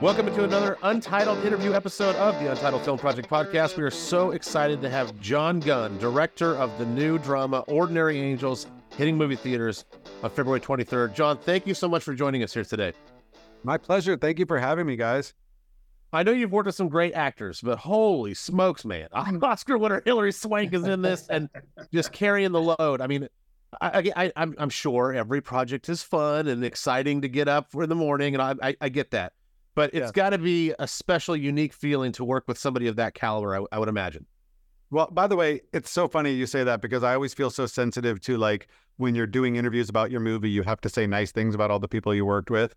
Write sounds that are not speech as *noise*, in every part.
Welcome to another Untitled interview episode of the Untitled Film Project podcast. We are so excited to have Jon Gunn, director of the new drama Ordinary Angels, hitting movie theaters on February 23rd. Jon, thank you so much for joining us here today. My pleasure. Thank you for having me, guys. I know you've worked with some great actors, but holy smokes, man. Oscar winner Hilary Swank is in this and *laughs* just carrying the load. I mean, I, I, I'm, I'm sure every project is fun and exciting to get up for in the morning, and I, I, I get that but it's yeah. got to be a special, unique feeling to work with somebody of that caliber. I, I, would imagine. Well, by the way, it's so funny you say that because I always feel so sensitive to like when you're doing interviews about your movie, you have to say nice things about all the people you worked with.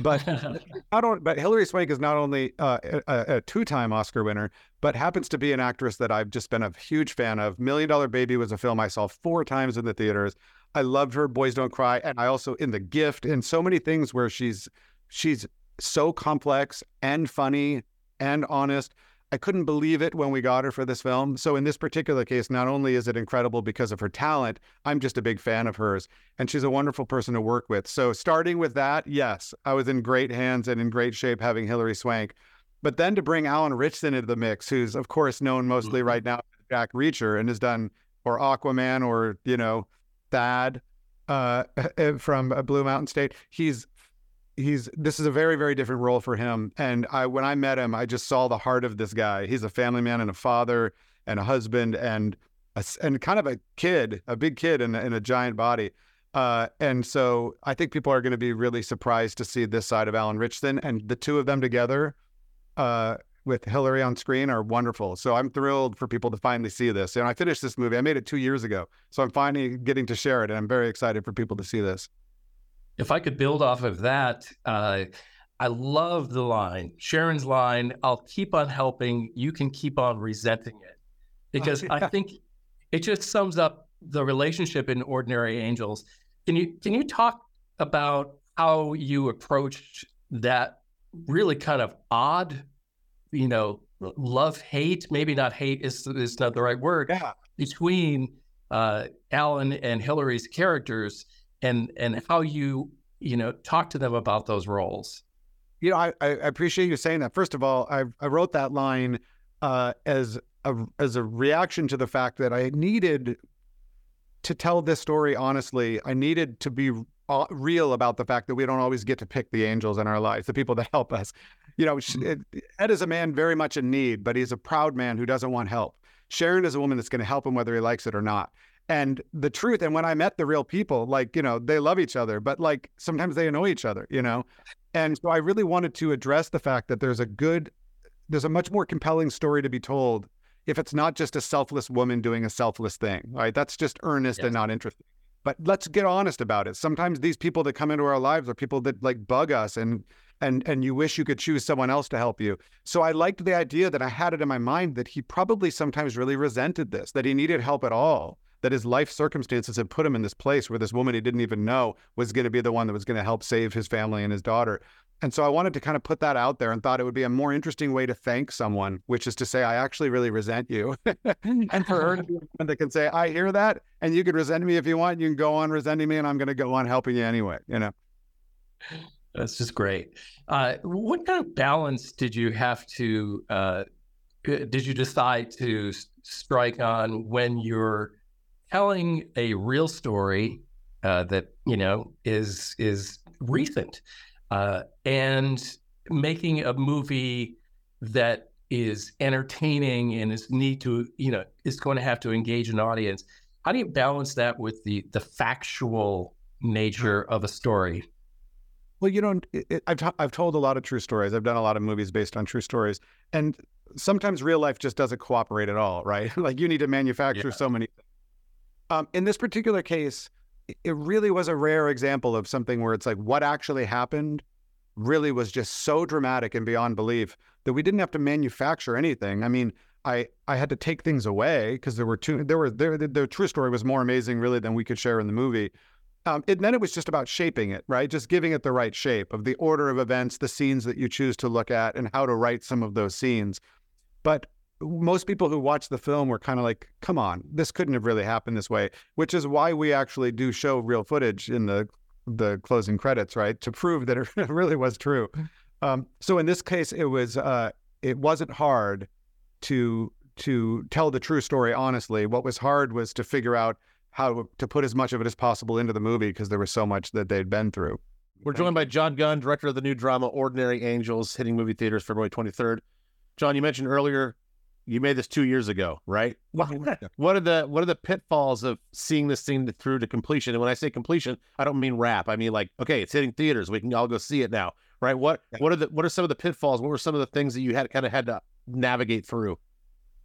But *laughs* I don't. but Hilary Swank is not only uh, a, a, two-time Oscar winner, but happens to be an actress that I've just been a huge fan of. Million Dollar Baby was a film I saw four times in the theaters. I loved her. Boys Don't Cry, and I also in The Gift, and so many things where she's she's so complex and funny and honest. I couldn't believe it when we got her for this film. So in this particular case, not only is it incredible because of her talent, I'm just a big fan of hers and she's a wonderful person to work with. So starting with that, yes, I was in great hands and in great shape having Hilary Swank. But then to bring Alan Ritchson into the mix, who's of course known mostly mm-hmm. right now as Jack Reacher and has done or Aquaman or, you know, Thad uh, *laughs* from Blue Mountain State. He's he's this is a very very different role for him. And i when i met him i just saw the heart of this guy. He's a family man and a father and a husband and a, and kind of a kid a big kid in, in a giant body. Uh, and so i think people are going to be really surprised to see this side of alan ritchson and the two of them together uh, with hilary on screen are wonderful. So i'm thrilled for people to finally see this. And i finished this movie i made it two years ago. So i'm finally getting to share it and i'm very excited for people to see this if I could build off of that, uh, I love the line, Sharon's line, I'll keep on helping, you can keep on resenting it. Because I *laughs* think it just sums up the relationship in Ordinary Angels. Can you can you talk about how you approached that really kind of odd, you know, love hate, maybe not hate is is not the right word, yeah. between uh, Alan and Hilary's characters and and how you you know talk to them about those roles. You know i, I appreciate you saying that. First of all i, I wrote that line uh, as a as a reaction to the fact that i needed to tell this story honestly. I needed to be real about the fact that we don't always get to pick the angels in our lives the people that help us. You know mm-hmm. ed is a man very much in need but he's a proud man who doesn't want help. Sharon is a woman that's going to help him whether he likes it or not and the truth and when i met the real people like you know they love each other but like sometimes they annoy each other you know? And so i really wanted to address the fact that there's a good there's a much more compelling story to be told if it's not just a selfless woman doing a selfless thing right? That's just earnest yes. and not interesting. But let's get honest about it. Sometimes these people that come into our lives are people that like bug us and and and you wish you could choose someone else to help you. So I liked the idea that I had it in my mind that he probably sometimes really resented this, that he needed help at all that his life circumstances had put him in this place where this woman he didn't even know was going to be the one that was going to help save his family and his daughter. And so I wanted to kind of put that out there and thought it would be a more interesting way to thank someone, which is to say, I actually really resent you. *laughs* and for her to be one that can say, I hear that, and you could resent me if you want. You can go on resenting me, and I'm going to go on helping you anyway, you know? That's just great. Uh, what kind of balance did you have to, uh, did you decide to strike on when you're telling a real story uh, that you know is is recent uh, and making a movie that is entertaining and is need to you know is going to have to engage an audience. How do you balance that with the the factual nature of a story? Well you know it, I've, t- I've told a lot of true stories. I've done a lot of movies based on true stories and sometimes real life just doesn't cooperate at all right? *laughs* Like you need to manufacture yeah. so many things um, in this particular case, it really was a rare example of something where it's like what actually happened really was just so dramatic and beyond belief that we didn't have to manufacture anything. I mean, I I had to take things away because there were two there were there the, the, true story was more amazing really than we could share in the movie. Um, and then it was just about shaping it, right? Just giving it the right shape of the order of events, the scenes that you choose to look at, and how to write some of those scenes. But most people who watch the film were kind of like, come on, this couldn't have really happened this way, which is why we actually do show real footage in the the closing credits, right? To prove that it *laughs* really was true. Um, so in this case, it was uh, it wasn't hard to to tell the true story honestly. What was hard was to figure out how to put as much of it as possible into the movie because there was so much that they'd been through. We're joined by Jon Gunn, director of the new drama Ordinary Angels, hitting movie theaters February 23rd. Jon, you mentioned earlier you made this two years ago, right? *laughs* what are the what are the pitfalls of seeing this thing through to completion? And when I say completion, I don't mean wrap. I mean like, okay, it's hitting theaters. We can all go see it now, right? What what are the what are some of the pitfalls? What were some of the things that you had kind of had to navigate through?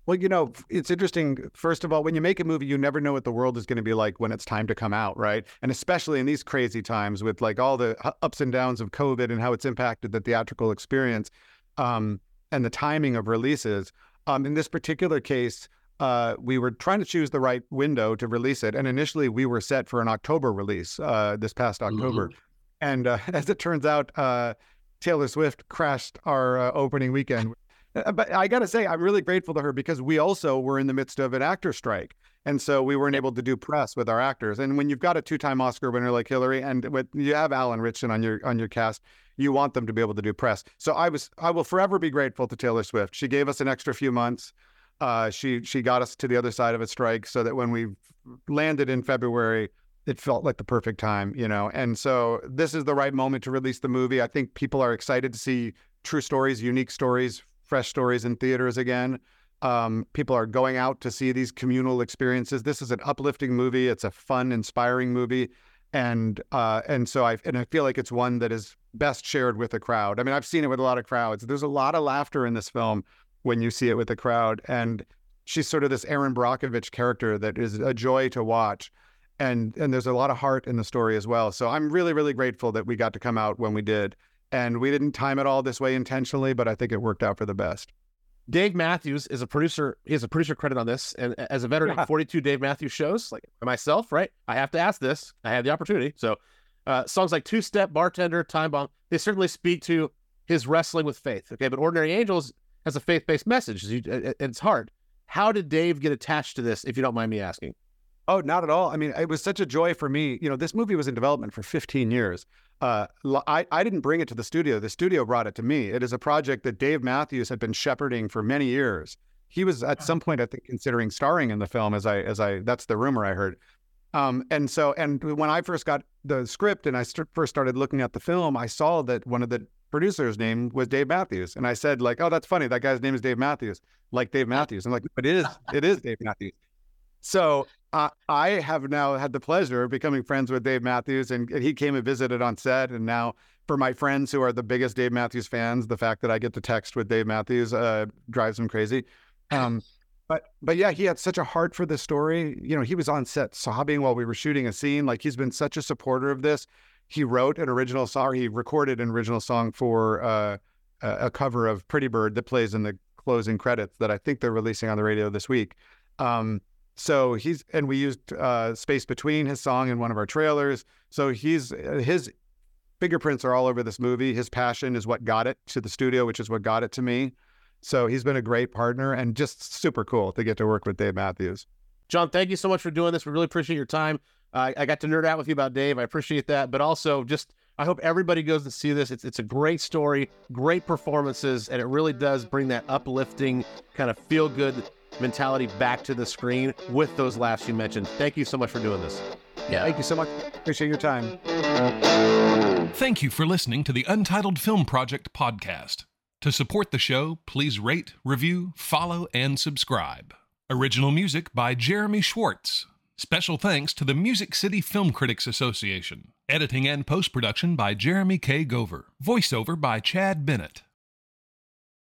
Well, you know, it's interesting. First of all, when you make a movie, you never know what the world is going to be like when it's time to come out, right? And especially in these crazy times with like all the ups and downs of COVID and how it's impacted the theatrical experience um, and the timing of releases. Um, in this particular case, uh, we were trying to choose the right window to release it. And initially, we were set for an October release uh, this past October. Mm-hmm. And uh, *laughs* as it turns out, uh, Taylor Swift crashed our uh, opening weekend uh, but I got to say, I'm really grateful to her because we also were in the midst of an actor strike. And so we weren't able to do press with our actors. And when you've got a two-time Oscar winner like Hilary, and with, you have Alan Ritchson on your on your cast, you want them to be able to do press. So I was I will forever be grateful to Taylor Swift. She gave us an extra few months. Uh, she she got us to the other side of a strike so that when we landed in February, it felt like the perfect time, you know. And so this is the right moment to release the movie. I think people are excited to see true stories, unique stories fresh stories in theaters again. Um, people are going out to see these communal experiences. This is an uplifting movie. It's a fun, inspiring movie, and uh, and so I and I feel like it's one that is best shared with a crowd. I mean, I've seen it with a lot of crowds. There's a lot of laughter in this film when you see it with a crowd, and she's sort of this Erin Brockovich character that is a joy to watch. And and there's a lot of heart in the story as well. So I'm really really grateful that we got to come out when we did and we didn't time it all this way intentionally, but I think it worked out for the best. Dave Matthews is a producer. He has a producer credit on this, and as a veteran yeah. of 42 Dave Matthews shows, like myself, right? I have to ask this. I have the opportunity. So, uh, songs like Two Step, Bartender, Time Bomb, they certainly speak to his wrestling with faith. Okay, but Ordinary Angels has a faith based message. It's hard. How did Dave get attached to this, if you don't mind me asking? Oh, not at all. I mean, it was such a joy for me. You know, this movie was in development for 15 years. Uh, I, I didn't bring it to the studio. The studio brought it to me. It is a project that Dave Matthews had been shepherding for many years. He was at some point, I think, considering starring in the film. As I, as I, that's the rumor I heard. Um, and so, and when I first got the script and I st- first started looking at the film, I saw that one of the producer's name was Dave Matthews, and I said, like, "Oh, that's funny. That guy's name is Dave Matthews, like Dave Matthews." I'm like, "But it is, *laughs* it is Dave Matthews." So uh, I have now had the pleasure of becoming friends with Dave Matthews, and, he came and visited on set. And now, for my friends who are the biggest Dave Matthews fans, the fact that I get to text with Dave Matthews uh, drives them crazy. Um, but but yeah, he had such a heart for the story. You know, he was on set sobbing while we were shooting a scene. Like he's been such a supporter of this. He wrote an original song. He recorded an original song for uh, a cover of Pretty Bird that plays in the closing credits that I think they're releasing on the radio this week. Um, so he's and we used uh, space between his song in one of our trailers. So he's uh, his fingerprints are all over this movie. His passion is what got it to the studio, which is what got it to me. So he's been a great partner and just super cool to get to work with Dave Matthews. Jon, thank you so much for doing this. We really appreciate your time. Uh, I got to nerd out with you about Dave. I appreciate that, but also just I hope everybody goes to see this. It's it's a great story, great performances, and it really does bring that uplifting kind of feel good mentality back to the screen with those laughs you mentioned. Thank you so much for doing this. Yeah. Thank you so much. Appreciate your time. Thank you for listening to the Untitled Film Project podcast. To support the show, please rate, review, follow, and subscribe. Original music by Jeremy Schwartz. Special thanks to the Music City Film Critics Association. Editing and post production by Jeremy K. Gover. Voiceover by Chad Bennett.